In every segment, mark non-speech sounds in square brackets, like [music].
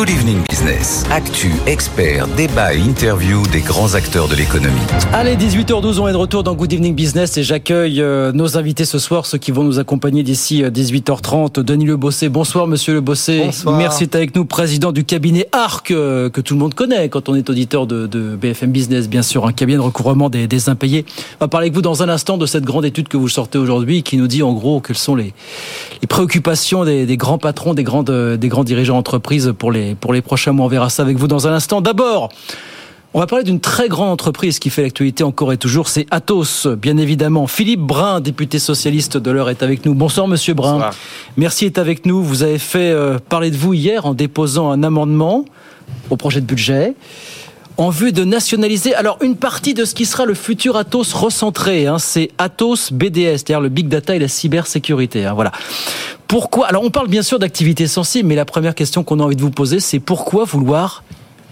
Good Evening Business. Actu, experts, débat et interview des grands acteurs de l'économie. Allez, 18h12, on est de retour dans Good Evening Business et j'accueille euh, nos invités ce soir, ceux qui vont nous accompagner d'ici 18h30. Euh, Denis Le Bossé, bonsoir monsieur Le Bossé. Bonsoir. Merci d'être avec nous, président du cabinet ARC, euh, que tout le monde connaît quand on est auditeur de, de BFM Business, bien sûr, un cabinet de recouvrement des, des impayés. On va parler avec vous dans un instant de cette grande étude que vous sortez aujourd'hui qui nous dit en gros quelles sont les, les préoccupations des, des grands patrons, des, grandes, des grands dirigeants d'entreprise pour les, pour les prochains mois. On verra ça avec vous dans un instant. D'abord, on va parler d'une très grande entreprise qui fait l'actualité encore et toujours, c'est Atos, bien évidemment. Philippe Brun, député socialiste de l'heure, est avec nous. Bonsoir, monsieur Brun. Bonsoir. Merci d'être avec nous. Vous avez fait euh, parler de vous hier en déposant un amendement au projet de budget en vue de nationaliser alors une partie de ce qui sera le futur Atos recentré. Hein, c'est Atos BDS, c'est-à-dire le big data et la cybersécurité. Hein, voilà. Pourquoi? Alors on parle bien sûr d'activités sensibles, mais la première question qu'on a envie de vous poser, c'est pourquoi vouloir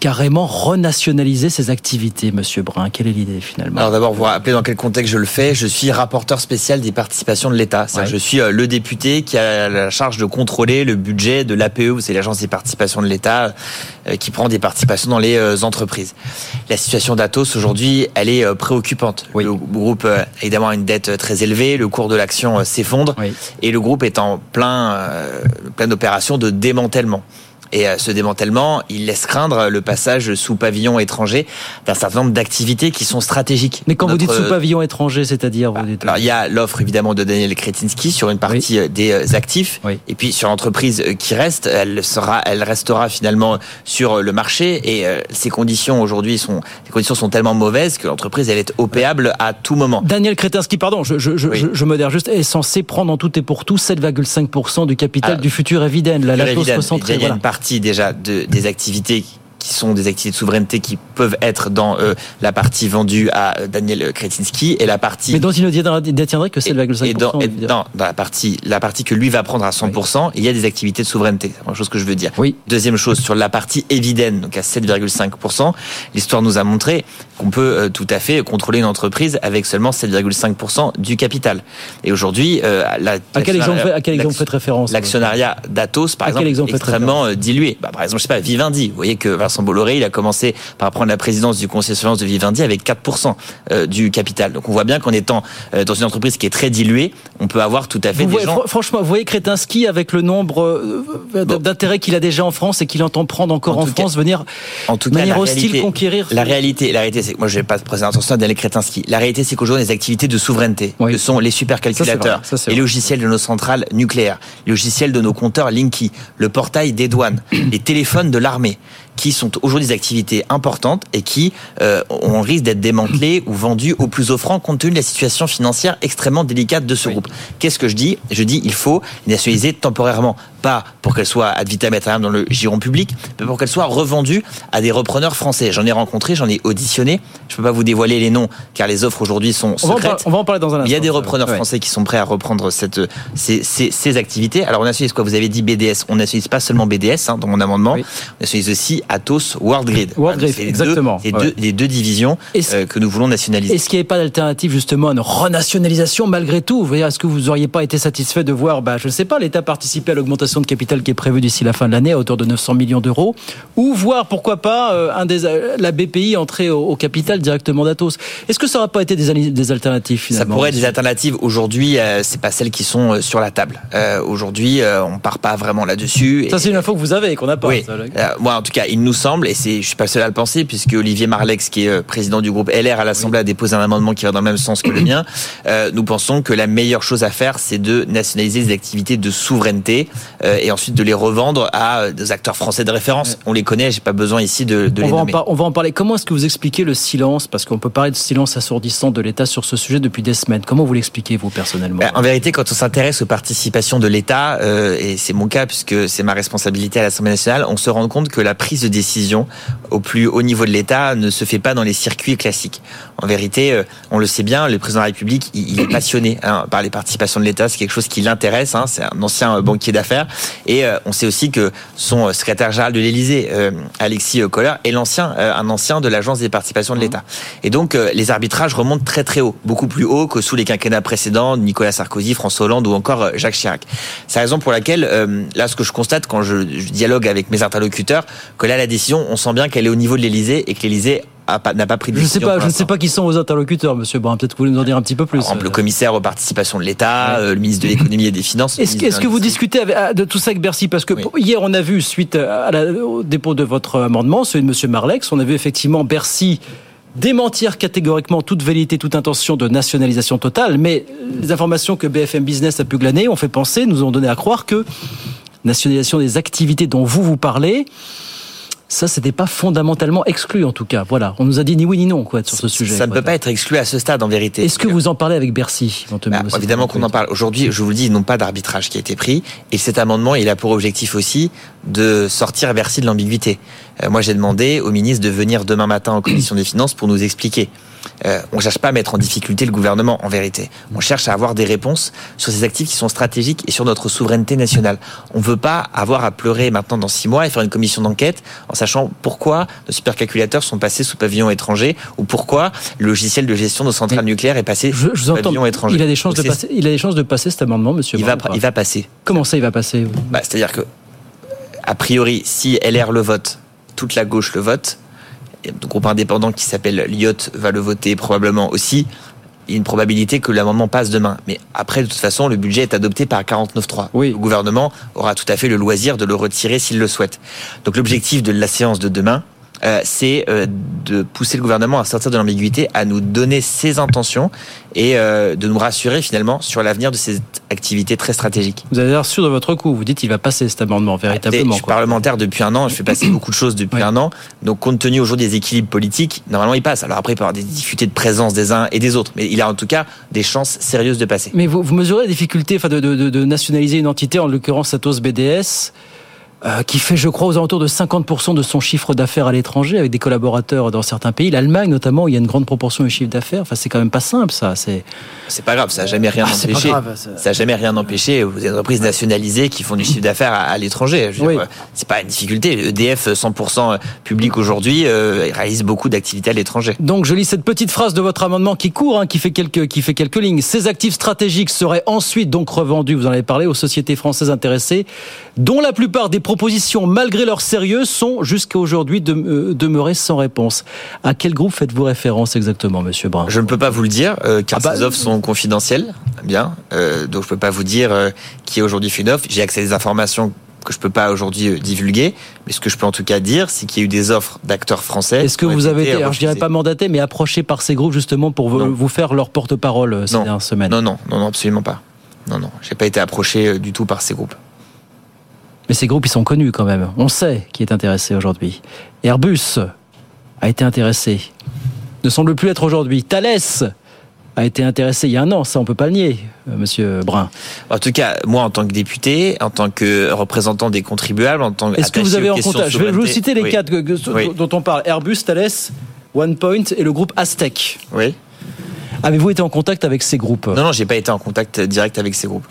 carrément renationaliser ces activités, Monsieur Brun Quelle est l'idée finalement Alors d'abord, vous rappelez dans quel contexte je le fais. Je suis rapporteur spécial des participations de l'État. Ouais. Je suis euh, le député qui a la charge de contrôler le budget de l'APE, c'est l'agence des participations de l'État, euh, qui prend des participations dans les euh, entreprises. La situation d'Atos aujourd'hui, elle est préoccupante. Oui. Le groupe euh, évidemment a une dette très élevée, le cours de l'action s'effondre Oui. et le groupe est en plein, pleine opération de démantèlement. Et euh, ce démantèlement, il laisse craindre le passage sous pavillon étranger d'un certain nombre d'activités qui sont stratégiques. Mais quand vous dites sous pavillon étranger, c'est-à-dire dites... alors il y a l'offre évidemment de Daniel Kretinsky sur une partie euh, des euh, actifs Oui. et puis sur l'entreprise qui reste, elle sera, elle restera finalement sur le marché et euh, ces conditions aujourd'hui sont, les conditions sont tellement mauvaises que l'entreprise elle est opéable à tout moment. Daniel Kretinsky, pardon, je, je, je, Oui. je- je modère juste, est censé prendre en tout et pour tout 7,5% du capital Ah. du futur Eviden, la Pure Latos partie déjà de, des activités qui sont des activités de souveraineté qui peuvent être dans euh, la partie vendue à euh, Daniel Kretinsky et la partie Mais dont il ne détiendra- détiendrait que Et- 7,5%. Et dans, et évidemment. dans, dans la partie, la partie que lui va prendre à 100%, il y a des activités de souveraineté. C'est la chose que je veux dire. Oui. Deuxième chose, sur la partie Eviden, donc à 7,5%, l'histoire nous a montré qu'on peut euh, tout à fait contrôler une entreprise avec seulement 7,5% du capital. Et aujourd'hui, euh, la, À quel exemple, à quel exemple faites référence L'actionnariat d'Atos, par À exemple, est extrêmement dilué. Bah, par exemple, je sais pas, Vivendi. Vous voyez que Vincent Bolloré, il a commencé par prendre la présidence du conseil de surveillance de Vivendi avec 4% euh, du capital. Donc on voit bien qu'en étant euh, dans une entreprise qui est très diluée, on peut avoir tout à fait Vous des voyez, gens... fr- franchement, vous voyez Kretinsky avec le nombre euh, d'intérêts qu'il a déjà en France et qu'il entend prendre encore En France, venir En tout de cas, manière la hostile réalité, conquérir. la réalité, la réalité, c'est que moi, je vais pas à Daniel Kretinsky. La réalité, c'est qu'aujourd'hui, les activités de souveraineté, Oui. que sont les supercalculateurs. Ça, les logiciels de nos centrales nucléaires, les logiciels de nos compteurs Linky, le portail des douanes, [clears throat] les téléphones de l'armée, qui sont aujourd'hui des activités importantes et qui euh, ont risque d'être démantelées ou vendues au plus offrant compte tenu de la situation financière extrêmement délicate de ce Oui. groupe. Qu'est-ce que je dis? Je dis il faut les nationaliser temporairement, pas pour qu'elles soient ad vitam aeternam dans le giron public, mais pour qu'elles soient revendues à des repreneurs français. J'en ai rencontré, j'en ai auditionné. Je peux pas vous dévoiler les noms car les offres aujourd'hui sont secrètes. on va en parler dans un instant. Il y a des repreneurs Ouais. français qui sont prêts à reprendre cette, ces, ces, ces activités. Alors on nationalise quoi Vous avez dit BDS. On nationalise pas seulement BDS hein, dans mon amendement. Oui. On nationalise aussi Atos, WorldGrid. World Grid, c'est les exactement. Deux, les, Ouais. deux, les deux divisions euh, que nous voulons nationaliser. Est-ce qu'il n'y avait pas d'alternative justement à une renationalisation malgré tout? Est-ce que vous n'auriez pas été satisfait de voir, bah, je ne sais pas, l'État participer à l'augmentation de capital qui est prévue d'ici la fin de l'année à hauteur de 900 millions d'euros Ou voir, pourquoi pas, euh, un des, euh, la BPI entrer au, au capital directement d'Atos Est-ce que ça n'aurait pas été des, des alternatives Ça finalement pourrait être des alternatives. Aujourd'hui, euh, c'est pas celles qui sont euh, sur la table. Euh, Aujourd'hui, euh, on part pas vraiment là-dessus. Ça, c'est une info que vous avez et qu'on n'a pas. Oui. ça, moi, en tout cas, il nous semble, et je suis pas le seul à le penser, puisque Olivier Marlex, qui est président du groupe LR à l'Assemblée, a déposé un amendement qui va dans le même sens que le mien. Nous pensons que la meilleure chose à faire, c'est de nationaliser les activités de souveraineté et ensuite de les revendre à euh, des acteurs français de référence. On les connaît, j'ai pas besoin ici de, de on, les va nommer. on va en parler. Comment est-ce que vous expliquez le silence? Parce qu'on peut parler de silence assourdissant de l'État sur ce sujet depuis des semaines. Comment vous l'expliquez, vous, personnellement? Ben, en vérité, quand on s'intéresse aux participations de l'État, euh, et c'est mon cas puisque c'est ma responsabilité à l'Assemblée nationale, on se rend compte que la prise de décision au plus haut niveau de l'État ne se fait pas dans les circuits classiques. En vérité, euh, on le sait bien, le président de la République, il, est passionné hein, par les participations de l'État. C'est quelque chose qui l'intéresse. Hein, c'est un ancien euh, banquier d'affaires Et on sait aussi que son secrétaire général de l'Élysée, Alexis Kohler, est l'ancien, un ancien de l'Agence des participations de l'État. Et donc, les arbitrages remontent très très haut, beaucoup plus haut que sous les quinquennats précédents, Nicolas Sarkozy, François Hollande ou encore Jacques Chirac. C'est la raison pour laquelle, là, ce que je constate quand je, je dialogue avec mes interlocuteurs, que là, la décision, on sent bien qu'elle est au niveau de l'Élysée et que l'Élysée n'a pas pris de je sais pas, Je ne sais pas qui sont vos interlocuteurs, monsieur Brun. Peut-être que vous voulez nous en dire un petit peu plus. Par exemple, le commissaire aux participations de l'État, euh, le ministre de l'économie et des finances. Est-ce que vous discutez ah, de tout ça avec Bercy? Parce que hier, on a vu, suite au dépôt de votre amendement, celui de monsieur Marlex, on a vu effectivement Bercy démentir catégoriquement toute vérité, toute intention de nationalisation totale. Mais les informations que BFM Business a pu glaner ont fait penser, nous ont donné à croire que nationalisation des activités dont vous vous parlez, ça, c'était pas fondamentalement exclu en tout cas. Voilà, on nous a dit ni oui ni non quoi sur ce sujet. Ça ne peut pas être exclu à ce stade en vérité. Est-ce que vous en parlez avec Bercy bah, Évidemment qu'on en parle. Aujourd'hui, je vous le dis, ils n'ont pas d'arbitrage qui a été pris et cet amendement, il a pour objectif aussi de sortir Bercy de l'ambiguïté. Euh, moi, j'ai demandé au ministre de venir demain matin en commission des finances pour nous expliquer euh, on ne cherche pas à mettre en difficulté le gouvernement, en vérité. On cherche à avoir des réponses sur ces actifs qui sont stratégiques et sur notre souveraineté nationale. On ne veut pas avoir à pleurer maintenant dans six mois et faire une commission d'enquête en sachant pourquoi nos supercalculateurs sont passés sous pavillon étranger ou pourquoi le logiciel de gestion de nos centrales nucléaires est passé sous pavillon étranger. Il a des chances de passer. Il a des chances de passer cet amendement, Monsieur. Il va, il va passer. Comment ça, il va passer bah, C'est-à-dire que, a priori, si LR le vote, toute la gauche le vote, un groupe indépendant qui s'appelle Lyot va le voter probablement aussi. Il y a une probabilité que l'amendement passe demain. Mais après, de toute façon, le budget est adopté par 49.3. Oui. Le gouvernement aura tout à fait le loisir de le retirer s'il le souhaite. Donc l'objectif de la séance de demain, euh, c'est euh, de pousser le gouvernement à sortir de l'ambiguïté, à nous donner ses intentions et euh, de nous rassurer finalement sur l'avenir de ces activités très stratégiques. Vous avez l'air sûr de votre coup, vous dites qu'il va passer cet amendement véritablement. je suis parlementaire depuis un an, je fais [clears throat] passer beaucoup de choses depuis un an, donc compte tenu aujourd'hui des équilibres politiques, normalement il passe. Alors après il peut y avoir des difficultés de présence des uns et des autres, mais il a en tout cas des chances sérieuses de passer. Mais vous, mesurez la difficulté de, de, de nationaliser une entité, en l'occurrence Atos BDS euh, qui fait, je crois, aux alentours de 50% de son chiffre d'affaires à l'étranger, avec des collaborateurs dans certains pays. L'Allemagne, notamment, où il y a une grande proportion du chiffre d'affaires. Enfin, c'est quand même pas simple, ça. C'est pas grave, ça n'a jamais rien ah, empêché. ça... n'a jamais rien empêché aux entreprises nationalisées qui font du chiffre d'affaires à, l'étranger. Oui. C'est pas une difficulté. EDF 100% public aujourd'hui euh, réalise beaucoup d'activités à l'étranger. Donc, je lis cette petite phrase de votre amendement qui court, hein, qui fait quelques qui fait quelques lignes. Ces actifs stratégiques seraient ensuite donc revendus. Vous en avez parlé aux sociétés françaises intéressées, dont la plupart des propositions, malgré leur sérieux, sont jusqu'à aujourd'hui euh, demeurées sans réponse. À quel groupe faites-vous référence exactement, Monsieur Brun? Je ne peux pas vous le dire, euh, car ah bah, ces offres sont confidentielles. Bien, euh, donc je ne peux pas vous dire qui aujourd'hui fait une offre. J'ai accès à des informations que je peux pas aujourd'hui divulguer, mais ce que je peux en tout cas dire, c'est qu'il y a eu des offres d'acteurs français. Est-ce que vous avez été, alors je dirais pas mandaté, mais approché par ces groupes justement pour vous, faire leur porte-parole ces dernières semaines? Non, non, non, non, absolument pas. Non, non, j'ai pas été approché du tout par ces groupes. Mais ces groupes, ils sont connus quand même. On sait qui est intéressé aujourd'hui. Airbus a été intéressé. Ne semble plus être aujourd'hui. Thales a été intéressé il y a un an, ça on peut pas le nier, euh, Monsieur Brun. En tout cas, moi en tant que député, en tant que représentant des contribuables, en tant que est-ce que vous avez en contact Je vais vous citer les quatre dont on parle Airbus, Thales, OnePoint et le groupe Aztec. Oui. Avez-vous été en contact avec ces groupes? Non, non, j'ai pas été en contact direct avec ces groupes.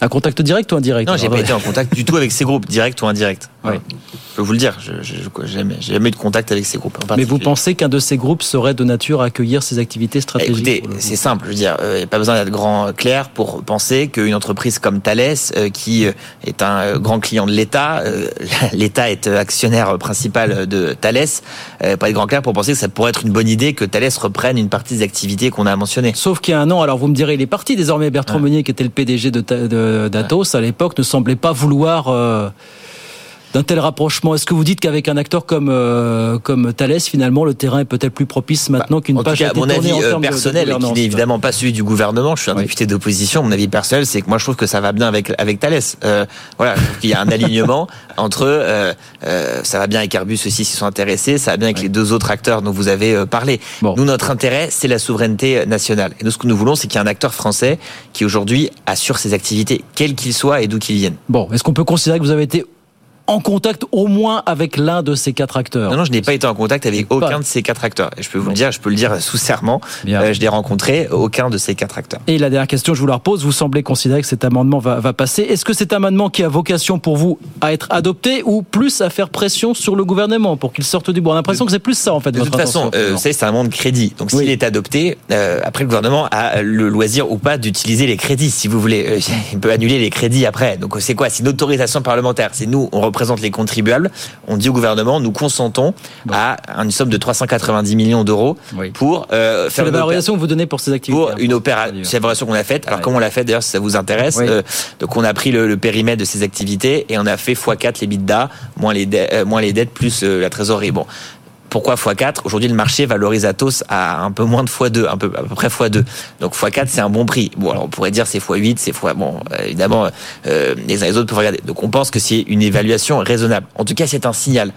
Un contact direct ou indirect Non, j'ai pas été en contact du tout avec ces groupes, direct ou indirect. Oui. Je peux vous le dire, je n'ai jamais, jamais eu de contact avec ces groupes. Mais vous pensez qu'un de ces groupes serait de nature à accueillir ces activités stratégiques Écoutez, c'est simple. Je veux dire, il euh, n'y a pas besoin d'être grand clair pour penser qu'une entreprise comme Thales, euh, qui euh, est un grand client de l'État, [laughs] l'État est actionnaire principal de Thales, pas être grand clair pour penser que ça pourrait être une bonne idée que Thales reprenne une partie des activités qu'on a mentionnées. Sauf qu'il y a un an, alors vous me direz, il est parti désormais. Bertrand Meunier, qui était le PDG de d'Atos à l'époque, ne semblait pas vouloir d'un tel rapprochement Est-ce que vous dites qu'avec un acteur comme euh, comme Thales, finalement, le terrain est peut-être plus propice maintenant bah, qu'une page cas, mon avis euh, personnel, qui n'est évidemment pas celui du gouvernement. Je suis un député d'opposition. Mon avis personnel, c'est que moi, je trouve que ça va bien avec avec Thales. Euh, voilà, il y a un alignement [laughs] entre euh, euh, ça va bien avec Airbus aussi s'ils sont intéressés, ça va bien avec les deux autres acteurs dont vous avez parlé. Nous, notre intérêt, c'est la souveraineté nationale. Et nous, ce que nous voulons, c'est qu'il y ait un acteur français qui aujourd'hui assure ses activités, quel qu'il soit et d'où qu'il vienne. Bon, est-ce qu'on peut considérer que vous avez été en contact au moins avec l'un de ces quatre acteurs. Non, non, je n'ai pas été en contact avec aucun de ces quatre acteurs. Et je peux vous le dire, je peux le dire sous serment. Euh, je n'ai rencontré aucun de ces quatre acteurs. Et la dernière question, je vous la repose. Vous semblez considérer que cet amendement va, va passer. Est-ce que cet amendement qui a vocation pour vous à être adopté ou plus à faire pression sur le gouvernement pour qu'il sorte du bois? On a l'impression que c'est plus ça en fait. De toute façon, euh, c'est un amendement de crédit. Donc s'il est adopté, euh, après le gouvernement a le loisir ou pas d'utiliser les crédits, si vous voulez. Euh, [laughs] il peut annuler les crédits après. Donc c'est quoi? C'est une autorisation parlementaire. C'est nous, on représente les contribuables. On dit au gouvernement, nous consentons à une somme de 390 millions d'euros pour euh, faire la valorisation que vous donnez pour ces activités. Pour une opération, c'est la valorisation qu'on a faite. Alors comment on l'a fait d'ailleurs, si ça vous intéresse euh, Donc on a pris le, périmètre de ces activités et on a fait x4 les bidas moins les moins les dettes plus la trésorerie. Bon, pourquoi x4 Aujourd'hui, le marché valorise Atos à un peu moins de x2, un peu à peu près x2. Donc x4, c'est un bon prix. Bon, alors on pourrait dire c'est x8, c'est x bon, euh, évidemment euh, les uns et les autres peuvent regarder. Donc on pense que c'est une évaluation raisonnable. En tout cas, c'est un signal.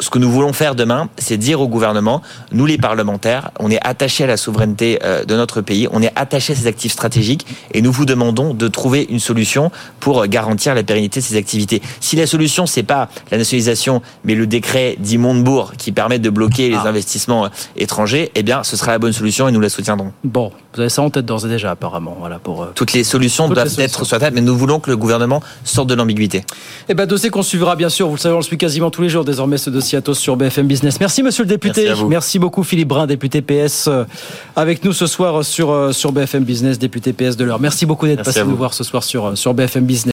Ce que nous voulons faire demain, c'est dire au gouvernement, nous les parlementaires, on est attachés à la souveraineté euh, de notre pays, on est attachés à ces actifs stratégiques et nous vous demandons de trouver une solution pour garantir la pérennité de ces activités. Si la solution c'est pas la nationalisation, mais le décret dit Montebourg qui permet de bloquer les ah. investissements euh, étrangers, eh bien, ce sera la bonne solution et nous la soutiendrons. Bon, vous avez ça en tête d'ores et déjà, apparemment. Voilà, pour, euh, Toutes les solutions doivent être sur la table, mais nous voulons que le gouvernement sorte de l'ambiguïté. Eh ben, dossier qu'on suivra, bien sûr. Vous le savez, on le suit quasiment tous les jours, désormais, ce dossier Atos sur BFM Business. Merci, monsieur le député. Merci, beaucoup, Philippe Brun, député PS, euh, avec nous ce soir sur, sur BFM Business, député PS de l'heure. Merci beaucoup d'être passé nous voir ce soir sur, sur BFM Business.